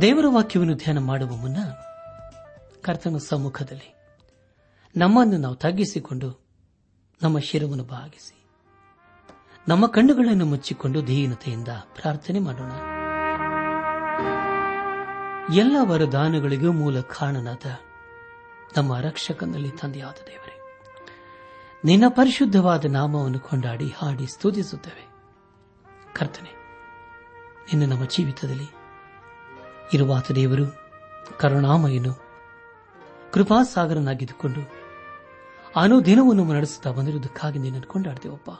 ದೇವರ ವಾಕ್ಯವನ್ನು ಧ್ಯಾನ ಮಾಡುವ ಮುನ್ನ ಕರ್ತನ ಸಮ್ಮುಖದಲ್ಲಿ ನಮ್ಮನ್ನು ನಾವು ತಗ್ಗಿಸಿಕೊಂಡು ನಮ್ಮ ಶಿರವನ್ನು ಭಾಗಿಸಿ ನಮ್ಮ ಕಣ್ಣುಗಳನ್ನು ಮುಚ್ಚಿಕೊಂಡು ಧೀನತೆಯಿಂದ ಪ್ರಾರ್ಥನೆ ಮಾಡೋಣ. ಎಲ್ಲ ವರದಾನಗಳಿಗೂ ಮೂಲ ಕಾರಣನಾದ ನಮ್ಮ ರಕ್ಷಕನಲ್ಲಿ ತಂದೆಯಾದ ದೇವರೇ, ನಿನ್ನ ಪರಿಶುದ್ಧವಾದ ನಾಮವನ್ನು ಕೊಂಡಾಡಿ ಹಾಡಿ ಸ್ತುತಿಸುತ್ತೇವೆ. ಕರ್ತನೆ, ನಿನ್ನ ನಮ್ಮ ಜೀವಿತದಲ್ಲಿ ಇರುವಾತ ದೇವರು, ಕರುಣಾಮಯನು. ಕೃಪಾಸಾಗರನಾಗಿದ್ದುಕೊಂಡು ಅನುದಿನವನ್ನು ನಡೆಸುತ್ತಾ ಬಂದಿರುವುದಕ್ಕಾಗಿ ನಿನ್ನನ್ನು ಕೊಂಡಾಡ್ತೇವಪ್ಪ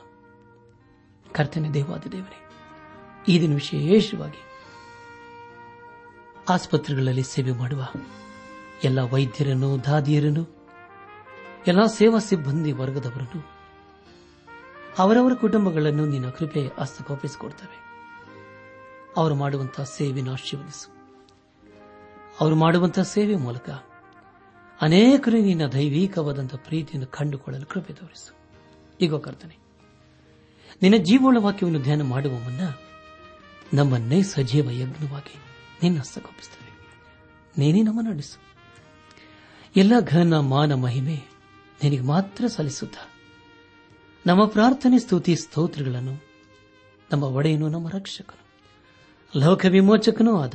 ಕರ್ತನೆ ದೇವಾದ ದೇವರೇ, ಈ ದಿನ ವಿಶೇಷವಾಗಿ ಆಸ್ಪತ್ರೆಗಳಲ್ಲಿ ಸೇವೆ ಮಾಡುವ ಎಲ್ಲ ವೈದ್ಯರನ್ನು, ದಾದಿಯರನ್ನು, ಎಲ್ಲ ಸೇವಾ ಸಿಬ್ಬಂದಿ ವರ್ಗದವರನ್ನು, ಅವರವರ ಕುಟುಂಬಗಳನ್ನು ನಿನ್ನ ಕೃಪೆ ಹಸ್ತಕೋಪಿಸಿಕೊಡ್ತವೆ ಅವರು ಮಾಡುವಂತಹ ಸೇವೆಯನ್ನು ಆಶೀರ್ವದಿಸು. ಅವರು ಮಾಡುವಂತಹ ಸೇವೆ ಮೂಲಕ ಅನೇಕರು ನಿನ್ನ ದೈವಿಕವಾದಂತಹ ಪ್ರೀತಿಯನ್ನು ಕಂಡುಕೊಳ್ಳಲು ಕೃಪೆ ತೋರಿಸು. ಈಗ ಕರ್ತನೆ, ನಿನ್ನ ಜೀವೋಳ ವಾಕ್ಯವನ್ನು ಧ್ಯಾನ ಮಾಡುವ ಮುನ್ನ ನಮ್ಮನ್ನೇ ಸಜೀವ ಯಜ್ಞವಾಗಿ ನಿನ್ನ ಹಸ್ತಗೊಪ್ಪಿಸುತ್ತೇವೆ ನೀನೇ ನಮ್ಮ ನಡೆಸು. ಎಲ್ಲ ಘನ, ಮಾನ, ಮಹಿಮೆ ನಿನಗೆ ಮಾತ್ರ ಸಲ್ಲಿಸುತ್ತ ನಮ್ಮ ಪ್ರಾರ್ಥನೆ, ಸ್ತುತಿ, ಸ್ತೋತ್ರಗಳನ್ನು ನಮ್ಮ ಒಡೆಯನು ನಮ್ಮ ರಕ್ಷಕನು, ಲೋಕ ವಿಮೋಚಕನೂ ಆದ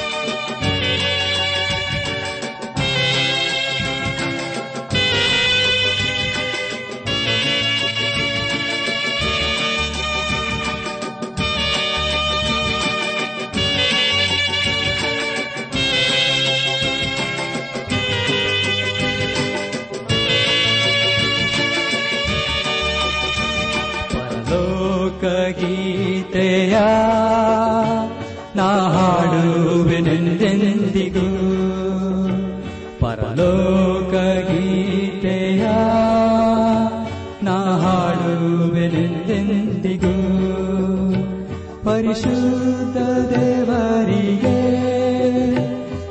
ಪರಿಶುದ್ಧ ದೇವರಿಗೆ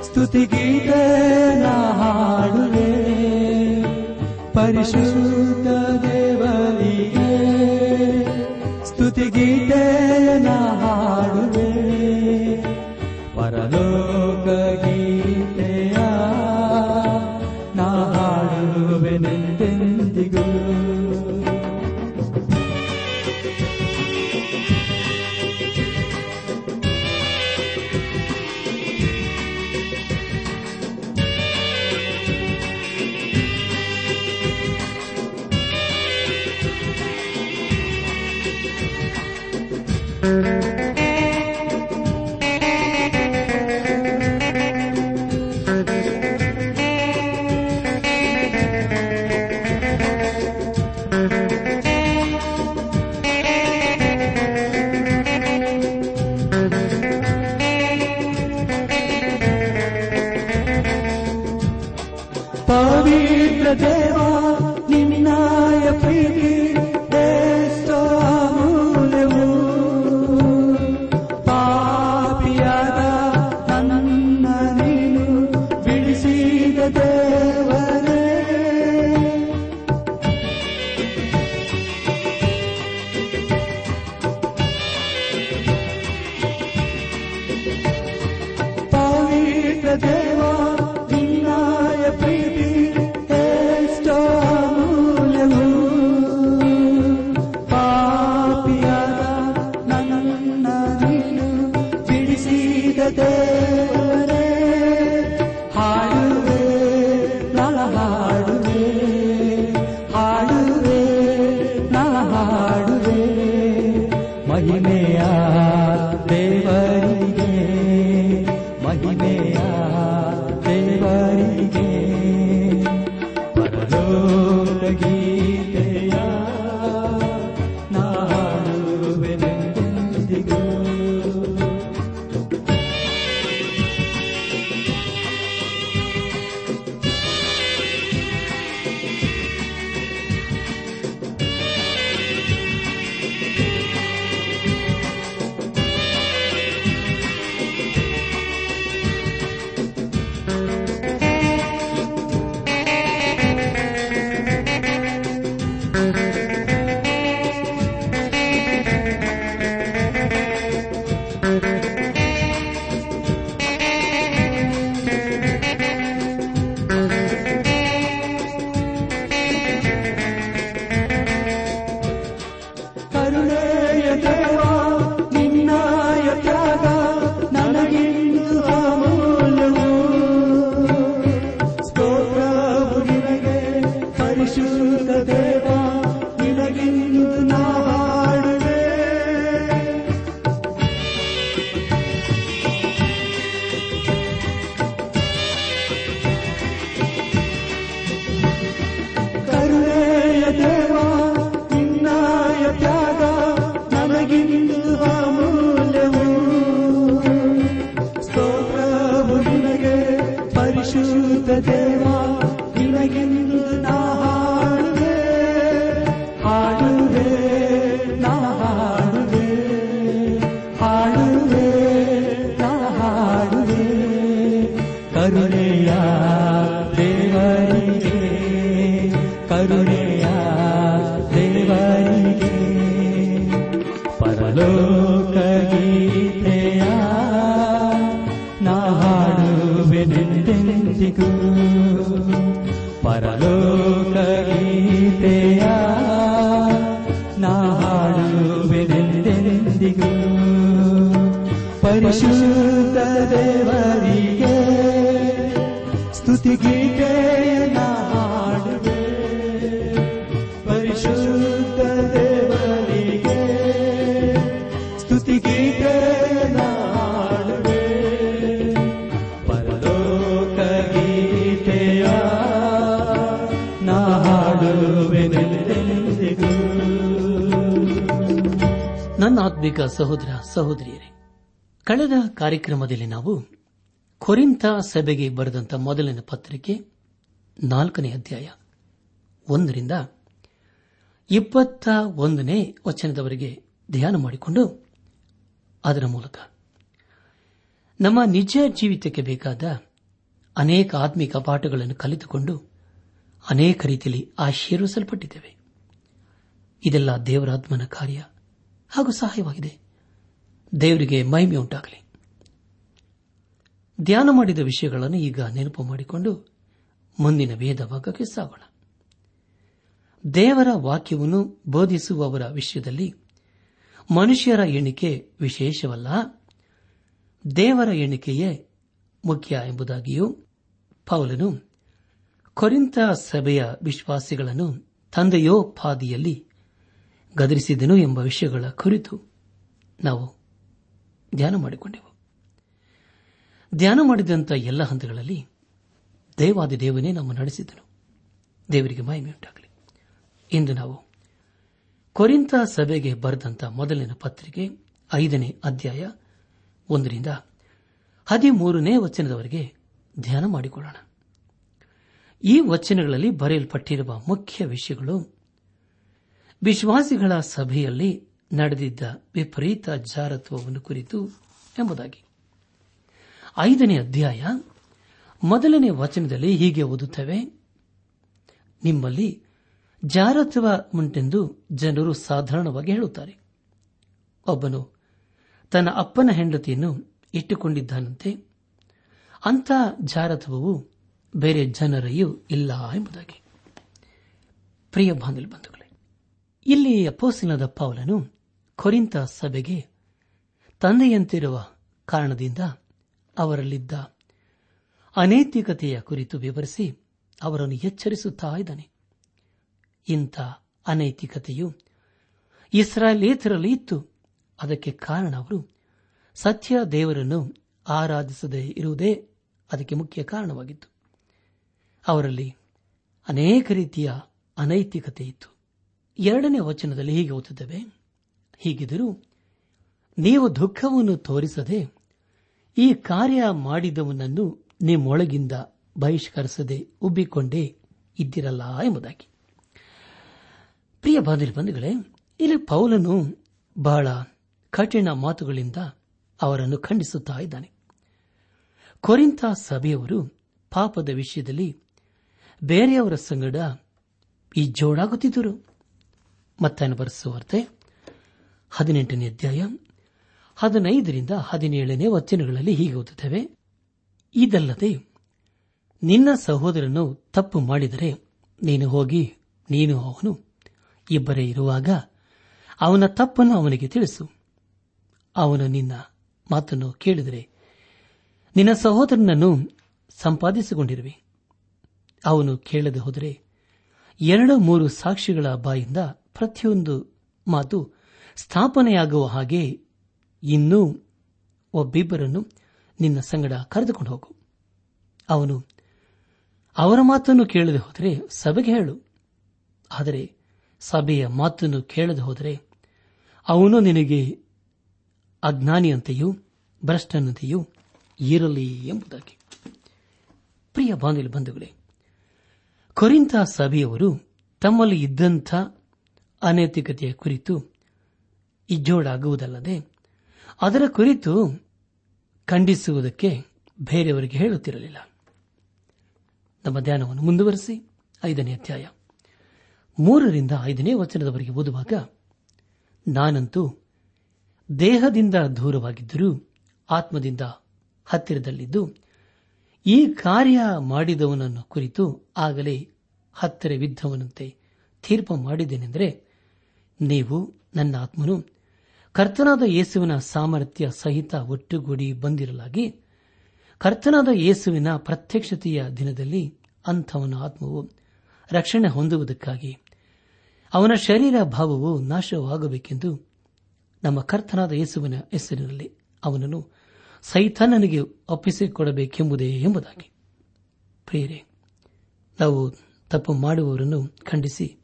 ಸ್ತುತಿಗೀತೆ ನಾ ಹಾಡುವೆ. ಪರಿಶುದ್ಧ ದೇವರಿಗೆ ಸ್ತುತಿಗೀತೆ ಹಾಡುವೆ. ಪರಲೋಕ ಕರುಣೆಯ ದೇವರಿಗೆ ಕರುಣೆಯ ದೇವರಿಗೆ. ಪರಲೋಕ ಗೀತೆಯ ನಾ ಹಾಡುವೆನೆಂದೆಂದಿಗೂ ಪರಲೋಕ ಗೀತೆಯ ನಾ ಹಾಡುವೆನೆಂದೆಂದಿಗೂ. ಪರಿಶುದ್ಧ ಆತ್ಮಿಕ ಸಹೋದರ, ಸಹೋದರಿಯರೇ, ಕಳೆದ ಕಾರ್ಯಕ್ರಮದಲ್ಲಿ ನಾವು ಕೊರಿಂತ ಸಭೆಗೆ ಬರೆದಂತ ಮೊದಲನೇ ಪತ್ರಿಕೆ, ನಾಲ್ಕನೇ ಅಧ್ಯಾಯ, ಒಂದರಿಂದ ಇಪ್ಪತ್ತ ಒಂದನೇ ವಚನದವರೆಗೆ ಧ್ಯಾನ ಮಾಡಿಕೊಂಡು ಅದರ ಮೂಲಕ ನಮ್ಮ ನಿಜ ಜೀವಿತಕ್ಕೆ ಬೇಕಾದ ಅನೇಕ ಆತ್ಮಿಕ ಪಾಠಗಳನ್ನು ಕಲಿತುಕೊಂಡು ಅನೇಕ ರೀತಿಯಲ್ಲಿ ಆಶೀರ್ವಿಸಲ್ಪಟ್ಟಿದ್ದೇವೆ. ಇದೆಲ್ಲ ದೇವರಾತ್ಮನ ಕಾರ್ಯ. ಹಾಗೂ ಸಹಾಯವಾಗಿದೆ. ದೇವರಿಗೆ ಮಹಿಮೆ ಉಂಟಾಗಲಿ. ಧ್ಯಾನ ಮಾಡಿದ ವಿಷಯಗಳನ್ನು ಈಗ ನೆನಪು ಮಾಡಿಕೊಂಡು ಮುಂದಿನ ವೇದ ಭಾಗಕ್ಕೆ ಸಾಗೋಣ. ದೇವರ ವಾಕ್ಯವನ್ನು ಬೋಧಿಸುವವರ ವಿಷಯದಲ್ಲಿ ಮನುಷ್ಯರ ಎಣಿಕೆ ವಿಶೇಷವಲ್ಲ. ದೇವರ ಎಣಿಕೆಯೇ ಮುಖ್ಯ ಎಂಬುದಾಗಿಯೂ ಪೌಲನು ಕೊರಿಂತ ಸಭೆಯ ವಿಶ್ವಾಸಿಗಳನ್ನು ತಂದೆಯೋಪಾದಿಯಲ್ಲಿ ಗದರಿಸಿದನು ಎಂಬ ವಿಷಯಗಳ ಕುರಿತು ನಾವು ಧ್ಯಾನ ಮಾಡಿಕೊಂಡೆವು. ಧ್ಯಾನ ಮಾಡಿದಂಥ ಎಲ್ಲ ಹಂತಗಳಲ್ಲಿ ದೇವಾದಿ ದೇವನೇ ನಮ್ಮ ನಡೆಸಿದನು. ದೇವರಿಗೆ ಮಹಿಮೆಯುಂಟಾಗಲಿ. ಇಂದು ನಾವು ಕೊರಿಂತ ಸಭೆಗೆ ಬರೆದಂತ ಮೊದಲಿನ ಪತ್ರಿಕೆ ಐದನೇ ಅಧ್ಯಾಯ ಒಂದರಿಂದ ಹದಿಮೂರನೇ ವಚನದವರೆಗೆ ಧ್ಯಾನ ಮಾಡಿಕೊಳ್ಳೋಣ. ಈ ವಚನಗಳಲ್ಲಿ ಬರೆಯಲ್ಪಟ್ಟಿರುವ ಮುಖ್ಯ ವಿಷಯಗಳು ವಿಶ್ವಾಸಿಗಳ ಸಭೆಯಲ್ಲಿ ನಡೆದಿದ್ದ ವಿಪರೀತ ಜಾರತ್ವವನ್ನು ಕುರಿತು ಎಂಬುದಾಗಿ. ಐದನೇ ಅಧ್ಯಾಯ ಮೊದಲನೇ ವಚನದಲ್ಲಿ ಹೀಗೆ ಓದುತ್ತವೆ, ನಿಮ್ಮಲ್ಲಿ ಜಾರತ್ವ ಉಂಟೆಂದು ಜನರು ಸಾಧಾರಣವಾಗಿ ಹೇಳುತ್ತಾರೆ. ಒಬ್ಬನು ತನ್ನ ಅಪ್ಪನ ಹೆಂಡತಿಯನ್ನು ಇಟ್ಟುಕೊಂಡಿದ್ದಾನಂತೆ, ಅಂಥ ಜಾರತ್ವವು ಬೇರೆ ಜನರೆಯೂ ಇಲ್ಲ ಎಂಬುದಾಗಿ. ಪ್ರಿಯ ಬಾಂಧವ ಬಂಧುಗಳೇ ಇಲ್ಲಿ ಅಪೋಸಿನದ ಪೌಲನು ಕೊರಿಂತ ಸಭೆಗೆ ತಂದೆಯಂತಿರುವ ಕಾರಣದಿಂದ ಅವರಲ್ಲಿದ್ದ ಅನೈತಿಕತೆಯ ಕುರಿತು ವಿವರಿಸಿ ಅವರನ್ನು ಎಚ್ಚರಿಸುತ್ತಾ ಇದ್ದಾನೆ. ಇಂಥ ಅನೈತಿಕತೆಯು ಇಸ್ರಾಲೇತರಲ್ಲಿ ಇತ್ತು. ಅದಕ್ಕೆ ಕಾರಣ ಅವರು ಸತ್ಯ ದೇವರನ್ನು ಆರಾಧಿಸದೇ ಇರುವುದೇ ಅದಕ್ಕೆ ಮುಖ್ಯ ಕಾರಣವಾಗಿತ್ತು. ಅವರಲ್ಲಿ ಅನೇಕ ರೀತಿಯ ಅನೈತಿಕತೆ ಇತ್ತು. ಎರಡನೇ ವಚನದಲ್ಲಿ ಹೀಗೆ ಓದುತ್ತೇವೆ. ಹೀಗಿದ್ದರೂ, ನೀವು ದುಃಖವನ್ನು ತೋರಿಸದೆ, ಈ ಕಾರ್ಯ ಮಾಡಿದವನನ್ನು ನಿಮ್ಮೊಳಗಿಂದ ಬಹಿಷ್ಕರಿಸದೆ ಉಬ್ಬಿಕೊಂಡೇ ಇದ್ದಿರಲ್ಲ ಎಂಬುದಾಗಿ. ಪ್ರಿಯ ಬಂಧುಗಳೇ, ಇಲ್ಲಿ ಪೌಲನು ಬಹಳ ಕಠಿಣ ಮಾತುಗಳಿಂದ ಅವರನ್ನು ಖಂಡಿಸುತ್ತಾ ಇದ್ದಾನೆ. ಕೊರಿಂತ ಸಭೆಯವರು ಪಾಪದ ವಿಷಯದಲ್ಲಿ ಬೇರೆಯವರ ಸಂಗಡ ಈ ಜೋಡಾಗುತ್ತಿದ್ದರು. ಮತ್ತಾಯನ ಬರೆಸುವಾರ್ತೆ ಹದಿನೆಂಟನೇ ಅಧ್ಯಾಯ. ಹದಿನೈದರಿಂದ ಹದಿನೇಳನೇ ವಚನಗಳಲ್ಲಿ ಹೀಗೆ ಓದುತ್ತೇವೆ. ಇದಲ್ಲದೆ, ನಿನ್ನ ಸಹೋದರನು ತಪ್ಪು ಮಾಡಿದರೆ ನೀನು ಹೋಗಿ, ನೀನು ಅವನು ಇಬ್ಬರೇ ಇರುವಾಗ ಅವನ ತಪ್ಪನ್ನು ಅವನಿಗೆ ತಿಳಿಸು. ಅವನು ನಿನ್ನ ಮಾತನ್ನು ಕೇಳಿದರೆ ನಿನ್ನ ಸಹೋದರನನ್ನು ಸಂಪಾದಿಸಿಕೊಂಡಿರುವೆ. ಅವನು ಕೇಳದೆ ಹೋದರೆ ಎರಡು ಮೂರು ಸಾಕ್ಷಿಗಳ ಬಾಯಿಂದ ಪ್ರತಿಯೊಂದು ಮಾತು ಸ್ಥಾಪನೆಯಾಗುವ ಹಾಗೆ ಇನ್ನೂ ಒಬ್ಬಿಬ್ಬರನ್ನು ನಿನ್ನ ಸಂಗಡ ಕರೆದುಕೊಂಡು ಹೋಗು. ಅವನು ಅವರ ಮಾತನ್ನು ಕೇಳದೆ ಹೋದರೆ ಸಭೆಗೆ ಹೇಳು. ಆದರೆ ಸಭೆಯ ಮಾತನ್ನು ಕೇಳದೆ ಹೋದರೆ ಅವನು ನಿನಗೆ ಅಜ್ಞಾನಿಯಂತೆಯೂ ಭ್ರಷ್ಟನಂತೆಯೂ ಇರಲಿ ಎಂಬುದಾಗಿ. ಪ್ರಿಯ ಬಂಧುಗಳೇ ಕೊರಿಂತ ಸಭೆಯವರು ತಮ್ಮಲ್ಲಿ ಇದ್ದಂಥ ಅನೈತಿಕತೆಯ ಕುರಿತು ಇಜ್ಜೋಡಾಗುವುದಲ್ಲದೆ ಅದರ ಕುರಿತು ಖಂಡಿಸುವುದಕ್ಕೆ ಬೇರೆಯವರಿಗೆ ಹೇಳುತ್ತಿರಲಿಲ್ಲ. ನಮ್ಮ ಧ್ಯಾನವನ್ನು ಮುಂದುವರೆಸಿ, ಐದನೇ ಅಧ್ಯಾಯ. ಮೂರರಿಂದ ಐದನೇ ವಚನದವರೆಗೆ ಓದುವಾಗ, ನಾನಂತೂ ದೇಹದಿಂದ ದೂರವಾಗಿದ್ದರೂ ಆತ್ಮದಿಂದ ಹತ್ತಿರದಲ್ಲಿದ್ದು, ಈ ಕಾರ್ಯ ಮಾಡಿದವನನ್ನು ಕುರಿತು ಆಗಲೇ ಹತ್ತಿರವಿದ್ದವನಂತೆ ತೀರ್ಪು ಮಾಡಿದ್ದೇನೆಂದರೆ ನೀವು ನನ್ನ ಆತ್ಮನು. ಕರ್ತನಾದ ಯೇಸುವಿನ ಸಾಮರ್ಥ್ಯ ಸಹಿತ ಒಟ್ಟುಗೂಡಿ ಬಂದಿರಲಾಗಿ, ಕರ್ತನಾದ ಯೇಸುವಿನ ಪ್ರತ್ಯಕ್ಷತೆಯ ದಿನದಲ್ಲಿ ಅಂಥವನ ಆತ್ಮವು ರಕ್ಷಣೆ ಹೊಂದುವುದಕ್ಕಾಗಿ ಅವನ ಶರೀರ ಭಾವವು ನಾಶವಾಗಬೇಕೆಂದು ನಮ್ಮ ಕರ್ತನಾದ ಯೇಸುವಿನ ಹೆಸರಿನಲ್ಲಿ ಅವನನ್ನು ಸೈತಾನನಿಗೆ ಒಪ್ಪಿಸಿಕೊಡಬೇಕೆಂಬುದೇ ಎಂಬುದಾಗಿ. ಪ್ರಿಯರೇ, ನಾವು ತಪ್ಪು ಮಾಡುವವರನ್ನು ಖಂಡಿಸಿ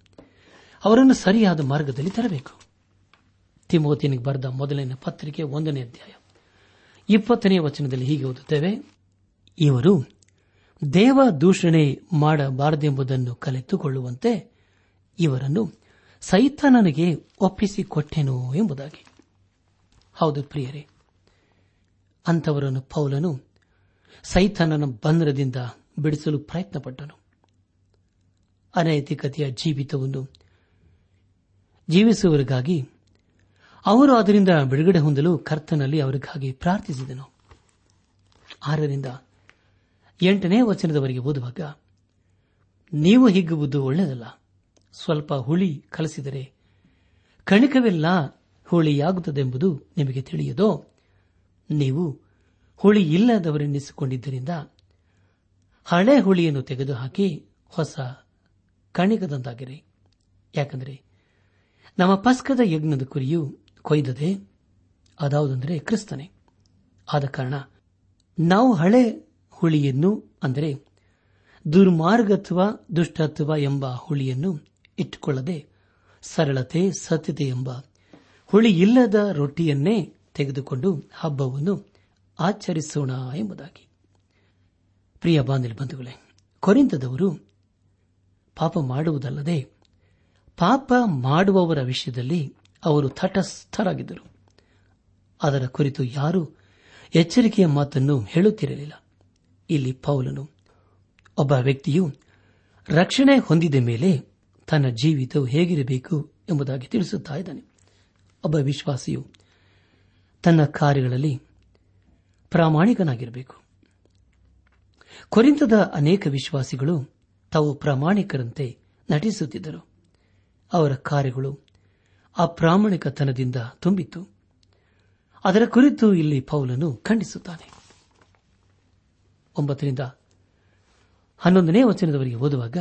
ಅವರನ್ನು ಸರಿಯಾದ ಮಾರ್ಗದಲ್ಲಿ ತರಬೇಕು. ತಿಮೋತಿನಿಗೆ ಬರೆದ ಮೊದಲನೇ ಪತ್ರಿಕೆ ಒಂದನೇ ಅಧ್ಯಾಯ. ಇಪ್ಪತ್ತನೇ ವಚನದಲ್ಲಿ ಹೀಗೆ ಓದುತ್ತೇವೆ. ಇವರು, ದೇವ ದೂಷಣೆ ಮಾಡಬಾರದೆಂಬುದನ್ನು ಕಲಿತುಕೊಳ್ಳುವಂತೆ ಇವರನ್ನು ಸೈತಾನನಿಗೆ ಒಪ್ಪಿಸಿಕೊಟ್ಟೆನು ಎಂಬುದಾಗಿ. ಹೌದು ಪ್ರಿಯರೇ, ಅಂಥವರನ್ನು ಪೌಲನು ಸೈತಾನನ ಬಂಧನದಿಂದ ಬಿಡಿಸಲು ಪ್ರಯತ್ನಪಟ್ಟನು. ಅನೈತಿಕತೆಯ ಜೀವಿತವನ್ನು ಜೀವಿಸುವವರಿಗಾಗಿ ಅವರು ಅದರಿಂದ ಬಿಡುಗಡೆ ಹೊಂದಲು ಕರ್ತನಲ್ಲಿ ಅವರಿಗಾಗಿ ಪ್ರಾರ್ಥಿಸಿದನು. ಆರರಿಂದ ಎಂಟನೇ ವಚನದವರೆಗೆ ಓದುವಾಗ, ನೀವು ಹಿಗ್ಗುವುದು ಒಳ್ಳೆಯದಲ್ಲ. ಸ್ವಲ್ಪ ಹುಳಿ ಕಲಸಿದರೆ ಕಣಿಕವೆಲ್ಲ ಹುಳಿಯಾಗುತ್ತದೆಂಬುದು ನಿಮಗೆ ತಿಳಿಯದೋ? ನೀವು ಹುಳಿ ಇಲ್ಲದವರೆನ್ನಿಸಿಕೊಂಡಿದ್ದರಿಂದ ಹಳೆ ಹುಳಿಯನ್ನು ತೆಗೆದುಹಾಕಿ ಹೊಸ ಕಣಿಕದಂತಾಗಿರಿ. ಯಾಕಂದರೆ ನಮ್ಮ ಪಸ್ಕದ ಯಜ್ಞದ ಕುರಿಯು ಕೊಯ್ದದೆ, ಅದಾವುದೆಂದರೆ ಕ್ರಿಸ್ತನೇ. ಆದ ಕಾರಣ ನಾವು ಹಳೆ ಹುಳಿಯನ್ನು, ಅಂದರೆ ದುರ್ಮಾರ್ಗತ್ವ ದುಷ್ಟತ್ವ ಎಂಬ ಹುಳಿಯನ್ನು ಇಟ್ಟುಕೊಳ್ಳದೆ, ಸರಳತೆ, ಸತ್ಯತೆ ಎಂಬ ಹುಳಿ ಇಲ್ಲದ ರೊಟ್ಟಿಯನ್ನೇ ತೆಗೆದುಕೊಂಡು ಹಬ್ಬವನ್ನು ಆಚರಿಸೋಣ ಎಂಬುದಾಗಿ. ಪ್ರಿಯ ಬಾಂಧವ ಬಂಧುಗಳೇ ಕೊರಿಂತದವರು ಪಾಪ ಮಾಡುವುದಲ್ಲದೆ ಪಾಪ ಮಾಡುವವರ ವಿಷಯದಲ್ಲಿ ಅವರು ತಟಸ್ಥರಾಗಿದ್ದರು. ಅದರ ಕುರಿತು ಯಾರೂ ಎಚ್ಚರಿಕೆಯ ಮಾತನ್ನು ಹೇಳುತ್ತಿರಲಿಲ್ಲ. ಇಲ್ಲಿ ಪೌಲನು ಒಬ್ಬ ವ್ಯಕ್ತಿಯು ರಕ್ಷಣೆ ಹೊಂದಿದ ಮೇಲೆ ತನ್ನ ಜೀವಿತವು ಹೇಗಿರಬೇಕು ಎಂಬುದಾಗಿ ತಿಳಿಸುತ್ತಾ ಇದ್ದಾನೆ. ಒಬ್ಬ ವಿಶ್ವಾಸಿಯು ತನ್ನ ಕಾರ್ಯಗಳಲ್ಲಿ ಪ್ರಾಮಾಣಿಕನಾಗಿರಬೇಕು. ಕೊರಿಂತದ ಅನೇಕ ವಿಶ್ವಾಸಿಗಳು ತಾವು ಪ್ರಾಮಾಣಿಕರಂತೆ ನಟಿಸುತ್ತಿದ್ದರು. ಅವರ ಕಾರ್ಯಗಳು ಅಪ್ರಾಮಾಣಿಕತನದಿಂದ ತುಂಬಿತ್ತು. ಅದರ ಕುರಿತು ಇಲ್ಲಿ ಪೌಲನು ಖಂಡಿಸುತ್ತಾನೆ. ಒಂಬತ್ತರಿಂದ ಹನ್ನೊಂದನೇ ವಚನದವರೆಗೆ ಓದುವಾಗ,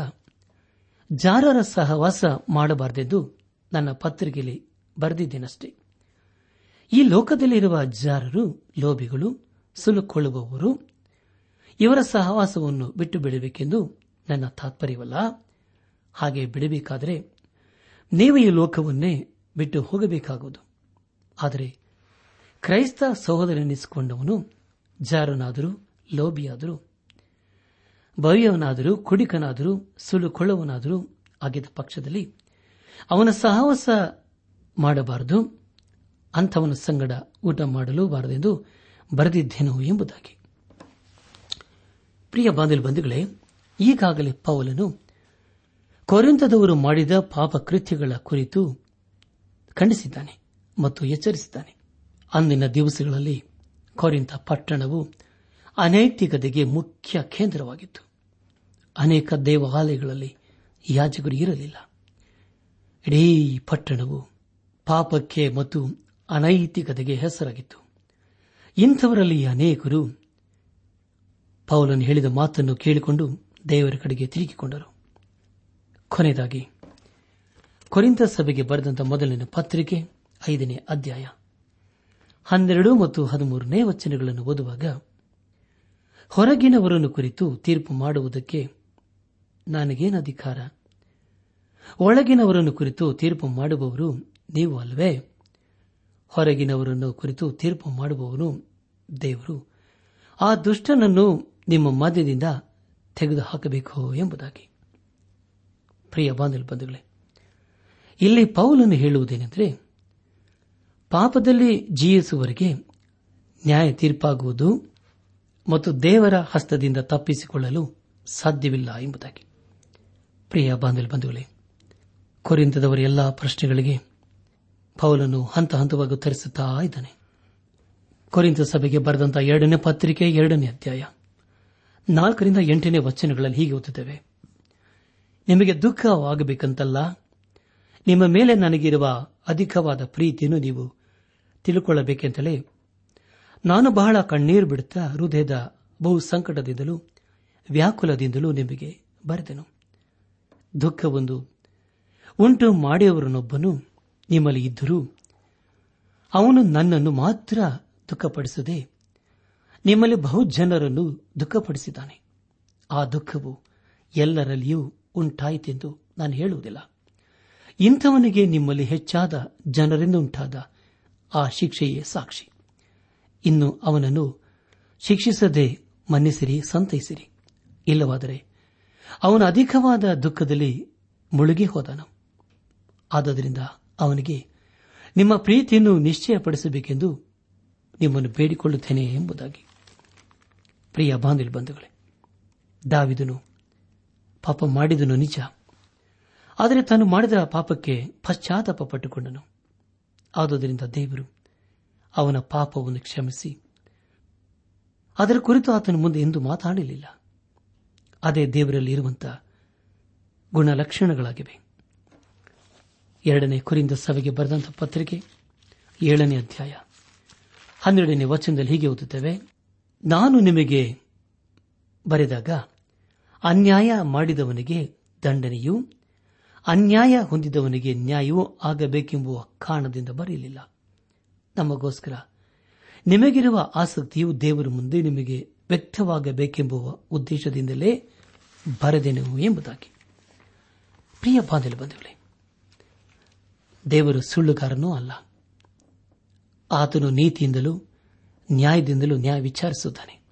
ಜಾರರ ಸಹವಾಸ ಮಾಡಬಾರದೆಂದು ನನ್ನ ಪತ್ರಿಕೆಯಲ್ಲಿ ಬರೆದಿದ್ದೇನಷ್ಟೇ. ಈ ಲೋಕದಲ್ಲಿರುವ ಜಾರರು, ಲೋಭಿಗಳು, ಸುಲುಕೊಳ್ಳುವವರು, ಇವರ ಸಹವಾಸವನ್ನು ಬಿಟ್ಟು ಬಿಡಬೇಕೆಂದು ನನ್ನ ತಾತ್ಪರ್ಯವಲ್ಲ. ಹಾಗೆ ಬಿಡಬೇಕಾದರೆ ನೀವು ಈ ಲೋಕವನ್ನೇ ಬಿಟ್ಟು ಹೋಗಬೇಕಾಗುವುದು. ಆದರೆ ಕ್ರೈಸ್ತ ಸಹೋದರನೆನಿಸಿಕೊಂಡವನು ಜಾರನಾದರೂ, ಲೋಭಿಯಾದರೂ ಭವ್ಯವನಾದರೂ ಕುಡಿಕನಾದರೂ ಸುಲುಕೊಳ್ಳುವನಾದರೂ ಆಗಿದ್ದ ಪಕ್ಷದಲ್ಲಿ ಅವನ ಸಹವಾಸ ಮಾಡಬಾರದು, ಅಂಥವನ ಸಂಗಡ ಊಟ ಮಾಡಲು ಬಾರದೆಂದು ಬರೆದಿದ್ದೇನೋ ಎಂಬುದಾಗಿ. ಪ್ರಿಯ ಬಾಂಧವ ಬಂಧುಗಳೇ, ಈಗಾಗಲೇ ಪೌಲನು ಕೊರಿಂತದವರು ಮಾಡಿದ ಪಾಪ ಕೃತ್ಯಗಳ ಕುರಿತು ಖಂಡಿಸಿದ್ದಾನೆ ಮತ್ತು ಎಚ್ಚರಿಸಿದ್ದಾನೆ. ಅಂದಿನ ದಿವಸಗಳಲ್ಲಿ ಕೊರಿಂತ ಪಟ್ಟಣವು ಅನೈತಿಕತೆಗೆ ಮುಖ್ಯ ಕೇಂದ್ರವಾಗಿತ್ತು. ಅನೇಕ ದೇವಾಲಯಗಳಲ್ಲಿ ಯಾಜಕರು ಇರಲಿಲ್ಲ. ಇಡೀ ಪಟ್ಟಣವು ಪಾಪಕ್ಕೆ ಮತ್ತು ಅನೈತಿಕತೆಗೆ ಹೆಸರಾಗಿತ್ತು. ಇಂಥವರಲ್ಲಿ ಅನೇಕರು ಪೌಲನ್ ಹೇಳಿದ ಮಾತನ್ನು ಕೇಳಿಕೊಂಡು ದೇವರ ಕಡೆಗೆ ತಿರುಗಿಕೊಂಡರು. ಕೊನೆಯದಾಗಿ ಕೊರಿಂತ ಸಭೆಗೆ ಬರೆದಂತ ಮೊದಲನೇ ಪತ್ರಿಕೆ, ಐದನೇ ಅಧ್ಯಾಯ. ಹನ್ನೆರಡು ಮತ್ತು ಹದಿಮೂರನೇ ವಚನಗಳನ್ನು ಓದುವಾಗ, ಹೊರಗಿನವರನ್ನು ಕುರಿತು ತೀರ್ಪು ಮಾಡುವುದಕ್ಕೆ ನನಗೇನು ಅಧಿಕಾರ? ಒಳಗಿನವರನ್ನು ಕುರಿತು ತೀರ್ಪು ಮಾಡುವವರು ನೀವು ಅಲ್ವೇ? ಹೊರಗಿನವರನ್ನು ಕುರಿತು ತೀರ್ಪು ಮಾಡುವವನು ದೇವರು. ಆ ದುಷ್ಟನನ್ನು ನಿಮ್ಮ ಮಧ್ಯದಿಂದ ತೆಗೆದುಹಾಕಬೇಕು ಎಂಬುದಾಗಿ. ಪ್ರಿಯ ಬಾಂಧವೇ ಇಲ್ಲಿ ಪೌಲನ್ನು ಹೇಳುವುದೇನೆಂದರೆ, ಪಾಪದಲ್ಲಿ ಜೀವಿಸುವವರಿಗೆ ನ್ಯಾಯ ತೀರ್ಪಾಗುವುದು ಮತ್ತು ದೇವರ ಹಸ್ತದಿಂದ ತಪ್ಪಿಸಿಕೊಳ್ಳಲು ಸಾಧ್ಯವಿಲ್ಲ ಎಂಬುದಾಗಿ. ಪ್ರಿಯ ಬಂಧುಗಳೇ ಕೊರಿಂತದವರ ಎಲ್ಲಾ ಪ್ರಶ್ನೆಗಳಿಗೆ ಪೌಲನು ಹಂತ ಹಂತವಾಗಿ ಉತ್ತರಿಸುತ್ತಾ ಇದ್ದಾನೆ. ಕೊರಿಂತ ಸಭೆಗೆ ಬರೆದಂತಹ ಎರಡನೇ ಪತ್ರಿಕೆ ಎರಡನೇ ಅಧ್ಯಾಯ ನಾಲ್ಕರಿಂದ ಎಂಟನೇ ವಚನಗಳಲ್ಲಿ ಹೀಗೆ ಓದುತ್ತೇವೆ. ನಿಮಗೆ ದುಃಖವಾಗಬೇಕಂತಲ್ಲ? ನಿಮ್ಮ ಮೇಲೆ ನನಗಿರುವ ಅಧಿಕವಾದ ಪ್ರೀತಿಯನ್ನು ನೀವು ತಿಳುಕೊಳ್ಳಬೇಕೆಂತಲೇ ನಾನು ಬಹಳ ಕಣ್ಣೀರು ಬಿಡುತ್ತಾ ಹೃದಯದ ಬಹು ಸಂಕಟದಿಂದಲೂ ವ್ಯಾಕುಲದಿಂದಲೂ ನಿಮಗೆ ಬರೆದೆನು. ದುಃಖವೊಂದು ಉಂಟು ಮಾಡಿಯವರನ್ನೊಬ್ಬನು ನಿಮ್ಮಲ್ಲಿ ಇದ್ದರೂ ಅವನು ನನ್ನನ್ನು ಮಾತ್ರ ದುಃಖಪಡಿಸದೆ ನಿಮ್ಮಲ್ಲಿ ಬಹು ಜನರನ್ನು ದುಃಖಪಡಿಸಿದ್ದಾನೆ. ಆ ದುಃಖವು ಎಲ್ಲರಲ್ಲಿಯೂ ಉಂಟಾಯಿತೆಂದು ನಾನು ಹೇಳುವುದಿಲ್ಲ. ಇಂಥವನಿಗೆ ನಿಮ್ಮಲ್ಲಿ ಹೆಚ್ಚಾದ ಜನರಿಂದ ಉಂಟಾದ ಆ ಶಿಕ್ಷೆಯೇ ಸಾಕ್ಷಿ. ಇನ್ನು ಅವನನ್ನು ಶಿಕ್ಷಿಸದೆ ಮನ್ನಿಸಿರಿ, ಸಂತೈಸಿರಿ. ಇಲ್ಲವಾದರೆ ಅವನು ಅಧಿಕವಾದ ದುಃಖದಲ್ಲಿ ಮುಳುಗಿ ಹೋದನು. ಆದ್ದರಿಂದ ಅವನಿಗೆ ನಿಮ್ಮ ಪ್ರೀತಿಯನ್ನು ನಿಶ್ಚಯಪಡಿಸಬೇಕೆಂದು ನಿಮ್ಮನ್ನು ಬೇಡಿಕೊಳ್ಳುತ್ತೇನೆ ಎಂಬುದಾಗಿ. ಪ್ರಿಯ ಬಾಂಧವ್ಯ ಬಂಧುಗಳೇ, ದಾವಿದನು ಪಾಪ ಮಾಡಿದನು ನಿಜ. ಆದರೆ ತಾನು ಮಾಡಿದ ಪಾಪಕ್ಕೆ ಪಶ್ಚಾತ್ತಾಪ ಪಟ್ಟುಕೊಂಡನು. ಆದುದರಿಂದ ದೇವರು ಅವನ ಪಾಪವನ್ನು ಕ್ಷಮಿಸಿ. ಅದರ ಕುರಿತು ಆತನ ಮುಂದೆ ಎಂದು ಮಾತಾಡಲಿಲ್ಲ. ಅದೇ ದೇವರಲ್ಲಿ ಇರುವಂತಹ ಗುಣಲಕ್ಷಣಗಳಾಗಿವೆ. ಎರಡನೇ ಕುರಿಂದ ಸಭೆಗೆ ಬರೆದಂತಹ ಪತ್ರಿಕೆ ಏಳನೇ ಅಧ್ಯಾಯ. ಹನ್ನೆರಡನೇ ವಚನದಲ್ಲಿ ಹೀಗೆ ಓದುತ್ತೇವೆ, ನಾನು ನಿಮಗೆ ಬರೆದಾಗ ಅನ್ಯಾಯ ಮಾಡಿದವನಿಗೆ ದಂಡನೆಯು, ಅನ್ಯಾಯ ಹೊಂದಿದವನಿಗೆ ನ್ಯಾಯವೂ ಆಗಬೇಕೆಂಬುವ ಕಾರಣದಿಂದ ಬರೆಯಲಿಲ್ಲ. ನಮಗೋಸ್ಕರ, ನಿಮಗಿರುವ ಆಸಕ್ತಿಯು ದೇವರ ಮುಂದೆ ನಿಮಗೆ ವ್ಯಕ್ತವಾಗಬೇಕೆಂಬುವ ಉದ್ದೇಶದಿಂದಲೇ ಬರೆದೆನು ಎಂಬುದಾಗಿ. ಪ್ರಿಯ ದೇವರು ಸುಳ್ಳುಗಾರನೂ ಅಲ್ಲ. ಆತನು ನೀತಿಯಿಂದಲೂ, ನ್ಯಾಯದಿಂದಲೂ ನ್ಯಾಯ ವಿಚಾರಿಸುತ್ತಾನೆ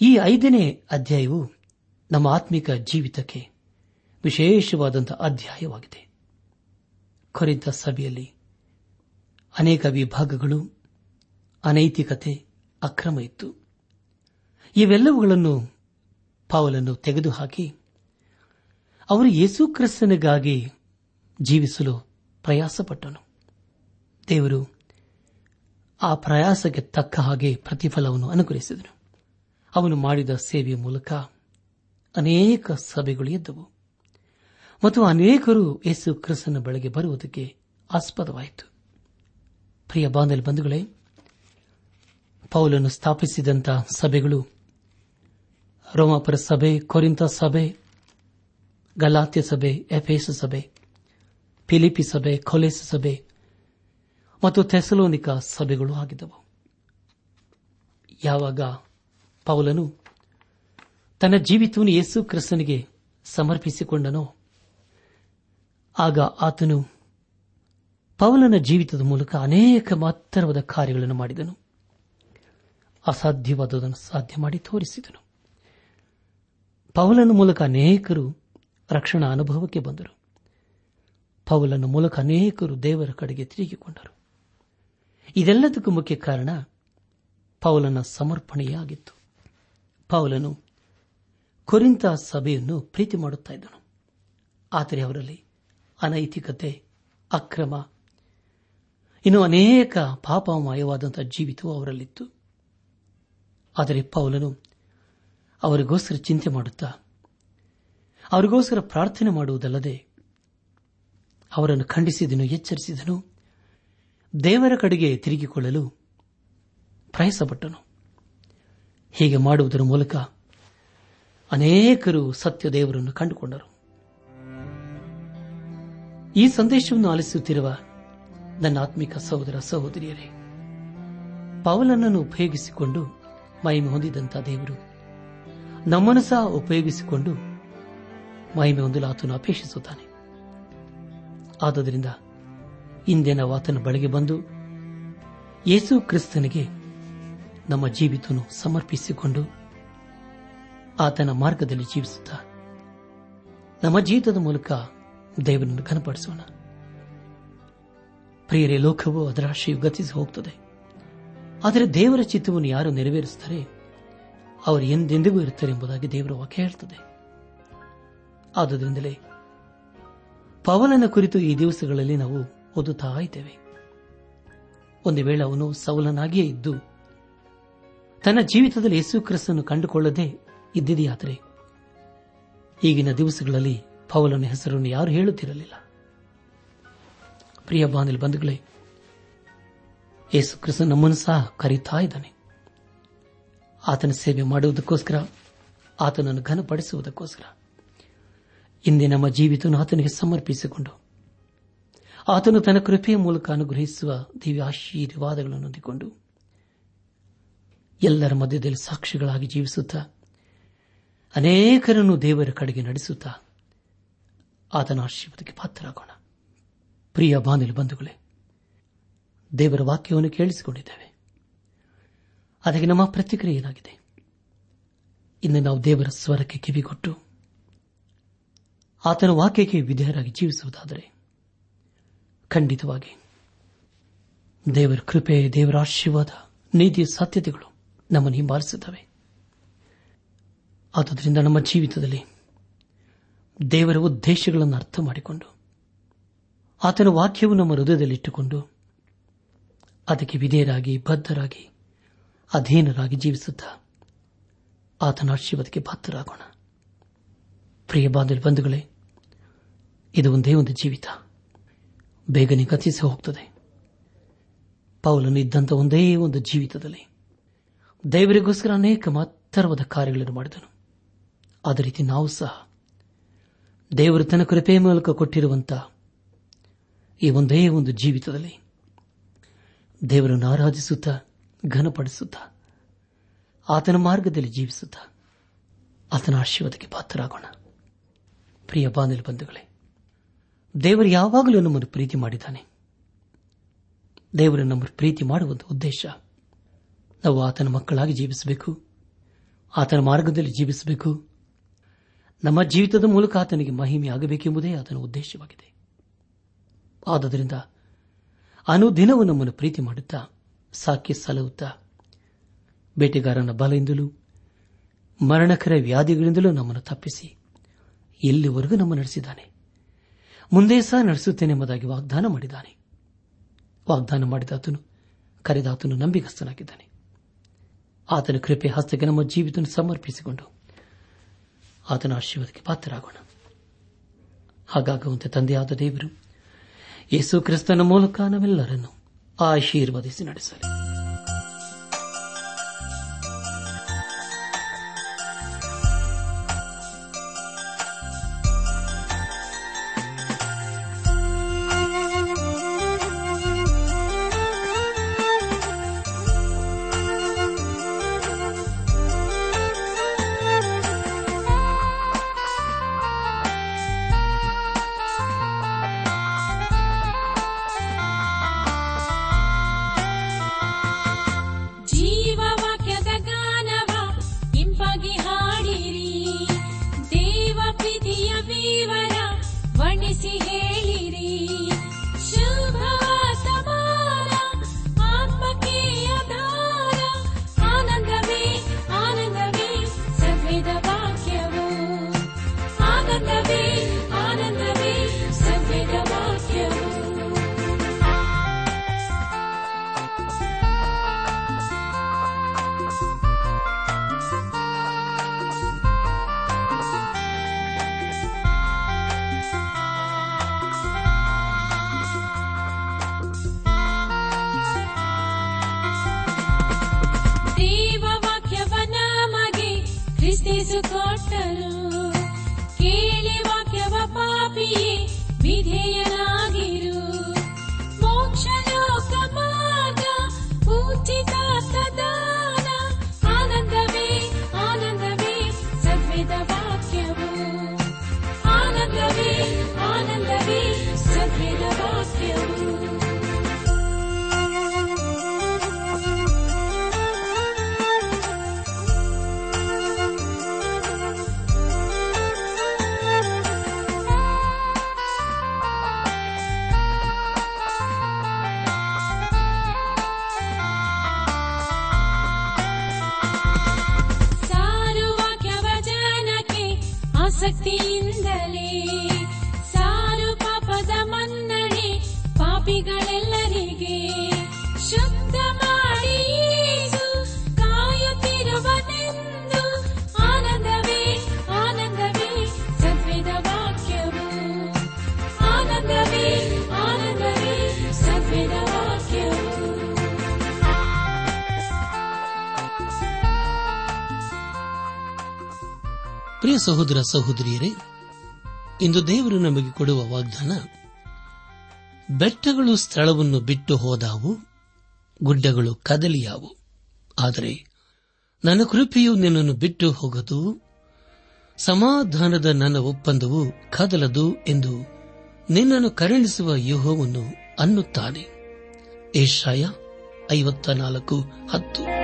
ಈ ಐದನೇ ಅಧ್ಯಾಯವು ನಮ್ಮ ಆತ್ಮಿಕ ಜೀವಿತಕ್ಕೆ ವಿಶೇಷವಾದಂತಹ ಅಧ್ಯಾಯವಾಗಿದೆ. ಕೊರಿತ ಸಭೆಯಲ್ಲಿ ಅನೇಕ ವಿಭಾಗಗಳು, ಅನೈತಿಕತೆ, ಅಕ್ರಮ ಇತ್ತು. ಇವೆಲ್ಲವುಗಳನ್ನು ಪಾವಲನ್ನು ತೆಗೆದುಹಾಕಿ ಅವರು ಯೇಸುಕ್ರಿಸ್ತನಿಗಾಗಿ ಜೀವಿಸಲು ಪ್ರಯಾಸಪಟ್ಟನು. ದೇವರು ಆ ಪ್ರಯಾಸಕ್ಕೆ ತಕ್ಕ ಹಾಗೆ ಪ್ರತಿಫಲವನ್ನು ಅನುಗ್ರಹಿಸಿದನು. ಅವನು ಮಾಡಿದ ಸೇವೆಯ ಮೂಲಕ ಅನೇಕ ಸಭೆಗಳು ಎದ್ದವು. ಮತ್ತು ಅನೇಕರು ಯೇಸು ಕ್ರಿಸ್ತನ ಬಳಿಗೆ ಬರುವುದಕ್ಕೆ ಆಸ್ಪದವಾಯಿತು. ಪ್ರಿಯ ಬಾಂಧಲ್ ಬಂಧುಗಳೇ ಪೌಲನ್ನು ಸ್ಥಾಪಿಸಿದಂಥ ಸಭೆಗಳು, ರೋಮಾಪುರ ಸಭೆ ಕೊರಿಂತ ಸಭೆ, ಗಲಾತ್ಯ ಸಭೆ, ಎಫೇಸ ಸಭೆ, ಫಿಲಿಪಿ ಸಭೆ, ಕೊಲೆಸ್ ಸಭೆ ಮತ್ತು ಥೆಸಲೋನಿಕ ಸಭೆಗಳು ಆಗಿದ್ದವು. ಯಾವಾಗ ಪೌಲನು ತನ್ನ ಜೀವಿತವನ್ನು ಯೇಸು ಕ್ರಿಸ್ತನಿಗೆ ಸಮರ್ಪಿಸಿಕೊಂಡನೋ. ಆಗ ಆತನು ಪೌಲನ ಜೀವಿತದ ಮೂಲಕ ಅನೇಕ ಮಹತ್ತರವಾದ ಕಾರ್ಯಗಳನ್ನು ಮಾಡಿದನು. ಅಸಾಧ್ಯವಾದದನ್ನು ಸಾಧ್ಯ ಮಾಡಿ ತೋರಿಸಿದನು. ಪೌಲನ ಮೂಲಕ ಅನೇಕರು ರಕ್ಷಣಾ ಅನುಭವಕ್ಕೆ ಬಂದರು. ಪೌಲನ ಮೂಲಕ ಅನೇಕರು ದೇವರ ಕಡೆಗೆ ತಿರುಗಿಕೊಂಡರು. ಇದೆಲ್ಲದಕ್ಕೂ ಮುಖ್ಯ ಕಾರಣ ಪೌಲನ ಸಮರ್ಪಣೆಯಾಗಿತ್ತು. ಪೌಲನು ಕೊರಿಂತ ಸಭೆಯನ್ನು ಪ್ರೀತಿ ಮಾಡುತ್ತಾ ಇದ್ದನು. ಆದರೆ ಅವರಲ್ಲಿ ಅನೈತಿಕತೆ, ಅಕ್ರಮ, ಇನ್ನು ಅನೇಕ ಪಾಪಮಯವಾದಂತಹ ಜೀವಿತವು ಅವರಲ್ಲಿತ್ತು. ಆದರೆ ಪೌಲನು ಅವರಿಗೋಸ್ಕರ ಚಿಂತೆ ಮಾಡುತ್ತಾ, ಅವರಿಗೋಸ್ಕರ ಪ್ರಾರ್ಥನೆ ಮಾಡುವುದಲ್ಲದೆ ಅವರನ್ನು ಖಂಡಿಸಿದನು, ಎಚ್ಚರಿಸಿದನು, ದೇವರ ಕಡೆಗೆ ತಿರುಗಿಕೊಳ್ಳಲು ಪ್ರಯಾಸಪಟ್ಟನು ಹೀಗೆ ಮಾಡುವುದರ ಮೂಲಕ ಅನೇಕರು ಸತ್ಯ ದೇವರನ್ನು ಕಂಡುಕೊಂಡರು. ಈ ಸಂದೇಶವನ್ನು ಆಲಿಸುತ್ತಿರುವ ನನ್ನ ಆತ್ಮಿಕ ಸಹೋದರ ಸಹೋದರಿಯರೇ ಪವಲನನ್ನು ಉಪಯೋಗಿಸಿಕೊಂಡು ಮಹಿಮೆ ಹೊಂದಿದಂಥ ದೇವರು ನಮ್ಮನ್ನು ಸಹ ಉಪಯೋಗಿಸಿಕೊಂಡು ಮಹಿಮೆ ಹೊಂದಲು ಆತನು ಅಪೇಕ್ಷಿಸುತ್ತಾನೆ. ಆದ್ದರಿಂದ ಇಂದೇ ನಾವು ಆತನ ಬಳಿಗೆ ಬಂದು ಯೇಸು ಕ್ರಿಸ್ತನಿಗೆ ನಮ್ಮ ಜೀವಿತವನ್ನು ಸಮರ್ಪಿಸಿಕೊಂಡು ಆತನ ಮಾರ್ಗದಲ್ಲಿ ಜೀವಿಸುತ್ತಾ ನಮ್ಮ ಜೀವಿತದ ಮೂಲಕ ದೇವರನ್ನು ಘನಪಡಿಸೋಣ. ಪ್ರಿಯರೇ, ಲೋಕವು ಅದರ ಆಶೆಯು ಗತಿಸಿ ಹೋಗ್ತದೆ. ಆದರೆ ದೇವರ ಚಿತ್ತವನ್ನು ಯಾರು ನೆರವೇರಿಸುತ್ತಾರೆ? ಅವರು ಎಂದೆಂದಿಗೂ ಇರುತ್ತಾರೆ ಎಂಬುದಾಗಿ ದೇವರ ವಾಕ್ಯ ಹೇಳ್ತದೆ. ಆದುದರಿಂದಲೇ ಪವಲನ ಕುರಿತು ಈ ದಿವಸಗಳಲ್ಲಿ ನಾವು ಓದುತ್ತಾ ಇದ್ದೇವೆ. ಒಂದು ವೇಳೆ ಅವನು ಸವಲನಾಗಿಯೇ ಇದ್ದು ತನ್ನ ಜೀವಿತದಲ್ಲಿ ಯೇಸು ಕ್ರಿಸ್ತನ್ನು ಕಂಡುಕೊಳ್ಳದೆ ಇದ್ದಿದೆಯಾದರೆ ಈಗಿನ ದಿವಸಗಳಲ್ಲಿ ಪೌಲನ ಹೆಸರನ್ನು ಯಾರು ಹೇಳುತ್ತಿರಲಿಲ್ಲ. ಪ್ರಿಯ ಬಾಂಧಲ್ ಬಂಧುಗಳೇ ಯೇಸು ಕ್ರಿಸ್ತ ನಮ್ಮನ್ನು ಸಹ ಕರೀತಾ ಇದ್ದಾನೆ. ಆತನ ಸೇವೆ ಮಾಡುವುದಕ್ಕೋಸ್ಕರ, ಆತನನ್ನು ಘನಪಡಿಸುವುದಕ್ಕೋಸ್ಕರ. ಇಂದೇ ನಮ್ಮ ಜೀವಿತವನ್ನು ಆತನಿಗೆ ಸಮರ್ಪಿಸಿಕೊಂಡು, ಆತನು ತನ್ನ ಕೃಪೆಯ ಮೂಲಕ ಅನುಗ್ರಹಿಸುವ ದಿವ್ಯ ಆಶೀರ್ವಾದಗಳನ್ನು ಹೊಂದಿಕೊಂಡು, ಎಲ್ಲರ ಮಧ್ಯದಲ್ಲಿ ಸಾಕ್ಷಿಗಳಾಗಿ ಜೀವಿಸುತ್ತಾ ಅನೇಕರನ್ನು ದೇವರ ಕಡೆಗೆ ನಡೆಸುತ್ತಾ ಆತನ ಆಶೀರ್ವಾದಕ್ಕೆ ಪಾತ್ರರಾಗೋಣ. ಪ್ರಿಯ ಬಾನಿಲು ಬಂಧುಗಳೇ, ದೇವರ ವಾಕ್ಯವನ್ನು ಕೇಳಿಸಿಕೊಂಡಿದ್ದೇವೆ. ಅದಕ್ಕೆ ನಮ್ಮ ಪ್ರತಿಕ್ರಿಯೆ ಏನಾಗಿದೆ? ಇನ್ನು ನಾವು ದೇವರ ಸ್ವರಕ್ಕೆ ಕಿವಿಗೊಟ್ಟು, ಆತನ ವಾಕ್ಯಕ್ಕೆ ವಿಧೇಯರಾಗಿ ಜೀವಿಸುವುದಾದರೆ, ಖಂಡಿತವಾಗಿ ದೇವರ ಕೃಪೆ, ದೇವರ ಆಶೀರ್ವಾದ, ನೀತಿಯ ಸಾಧ್ಯತೆಗಳು ನಮ್ಮನ್ನು ಹಿಂಬಾಲಿಸುತ್ತವೆ. ಆದುದರಿಂದ ನಮ್ಮ ಜೀವಿತದಲ್ಲಿ ದೇವರ ಉದ್ದೇಶಗಳನ್ನು ಅರ್ಥ ಮಾಡಿಕೊಂಡು ಆತನ ವಾಕ್ಯವು ನಮ್ಮ ಹೃದಯದಲ್ಲಿಟ್ಟುಕೊಂಡು ಅದಕ್ಕೆ ವಿಧೇಯರಾಗಿ, ಬದ್ಧರಾಗಿ, ಅಧೀನರಾಗಿ ಜೀವಿಸುತ್ತ ಆತನ ಆಶೀರ್ವಾದಕ್ಕೆ ಪಾತ್ರರಾಗೋಣ. ಪ್ರಿಯ ಬಾಂಧವ ಬಂಧುಗಳೇ, ಇದು ಒಂದೇ ಒಂದು ಜೀವಿತ. ಬೇಗನೆ ಗತಿಸಿ ಹೋಗುತ್ತದೆ ಪೌಲನು ಇದ್ದಂಥ ಒಂದೇ ಒಂದು ಜೀವಿತದಲ್ಲಿ ದೇವರಿಗೋಸ್ಕರ ಅನೇಕ ಮಹತ್ತರವಾದ ಕಾರ್ಯಗಳನ್ನು ಮಾಡಿದನು. ಅದೇ ರೀತಿ ನಾವು ಸಹ ದೇವರು ತನ್ನ ಕೃಪೆಯ ಮೂಲಕ ಕೊಟ್ಟಿರುವಂತಹ ಈ ಒಂದೇ ಒಂದು ಜೀವಿತದಲ್ಲಿ ದೇವರನ್ನು ಆರಾಧಿಸುತ್ತಾ, ಘನಪಡಿಸುತ್ತ, ಆತನ ಮಾರ್ಗದಲ್ಲಿ ಜೀವಿಸುತ್ತಾ ಆತನ ಆಶೀರ್ವಾದಕ್ಕೆ ಪಾತ್ರರಾಗೋಣ. ಪ್ರಿಯ ಬಾನಿಲ್ ಬಂಧುಗಳೇ, ದೇವರು ಯಾವಾಗಲೂ ನಮ್ಮನ್ನು ಪ್ರೀತಿ ಮಾಡಿದ್ದಾನೆ. ದೇವರು ನಮ್ಮನ್ನು ಪ್ರೀತಿ ಮಾಡುವ ಉದ್ದೇಶ ನಾವು ಆತನ ಮಕ್ಕಳಾಗಿ ಜೀವಿಸಬೇಕು, ಆತನ ಮಾರ್ಗದಲ್ಲಿ ಜೀವಿಸಬೇಕು ನಮ್ಮ ಜೀವಿತದ ಮೂಲಕ ಆತನಿಗೆ ಮಹಿಮೆ ಆಗಬೇಕೆಂಬುದೇ ಆತನ ಉದ್ದೇಶವಾಗಿದೆ. ಆದುದರಿಂದ ಅನುದಿನವೂ ನಮ್ಮನ್ನು ಪ್ರೀತಿ ಮಾಡುತ್ತಾ, ಸಾಕಿ ಸಲಹುತ್ತಾ, ಬೇಟೆಗಾರನ ಬಲೆಯಿಂದಲೂ ಮರಣಕರ ವ್ಯಾಧಿಗಳಿಂದಲೂ ನಮ್ಮನ್ನು ತಪ್ಪಿಸಿ ಎಲ್ಲಿವರೆಗೂ ನಮ್ಮ ನಡೆಸಿದ್ದಾನೆ. ಮುಂದೆ ಸಹ ನಡೆಸುತ್ತೇನೆ ಎಂಬುದಾಗಿ ವಾಗ್ದಾನ ಮಾಡಿದ್ದಾನೆ. ವಾಗ್ದಾನ ಮಾಡಿದಾತನು, ಕರೆದಾತನು ನಂಬಿಗಸ್ತನಾಗಿದ್ದಾನೆ. ಆತನ ಕೃಪೆ ಹಸ್ತಕ್ಕೆ ನಮ್ಮ ಜೀವಿತ ಸಮರ್ಪಿಸಿಕೊಂಡು ಆತನ ಆಶೀರ್ವಾದಕ್ಕೆ ಪಾತ್ರರಾಗೋಣ. ಹಾಗಾಗುವಂತೆ ತಂದೆಯಾದ ದೇವರು ಯೇಸು ಕ್ರಿಸ್ತನ ಮೂಲಕ ನಾವೆಲ್ಲರನ್ನು ಆಶೀರ್ವದಿಸಿ ನಡೆಸಲಿ. Let's sexy ಸಹೋದರ ಸಹೋದರಿಯರೇ, ಇಂದು ದೇವರು ನಮಗೆ ಕೊಡುವ ವಾಗ್ದಾನ, ಬೆಟ್ಟಗಳು ಸ್ಥಳವನ್ನು ಬಿಟ್ಟು ಹೋದಾವು, ಗುಡ್ಡಗಳು ಕದಲಿಯಾವು. ಆದರೆ ನನ್ನ ಕೃಪೆಯು ನಿನ್ನನ್ನು ಬಿಟ್ಟು ಹೋಗದು, ಸಮಾಧಾನದ ನನ್ನ ಒಪ್ಪಂದವು ಕದಲದು ಎಂದು ನಿನ್ನನ್ನು ಕರುಣಿಸುವ ಯೂಹವನ್ನು ಅನ್ನುತ್ತಾನೆ. ಏಷಾಯ ಐವತ್ತ ನಾಲ್ಕು ಹತ್ತು.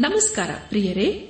ನಮಸ್ಕಾರ ಪ್ರಿಯರೇ.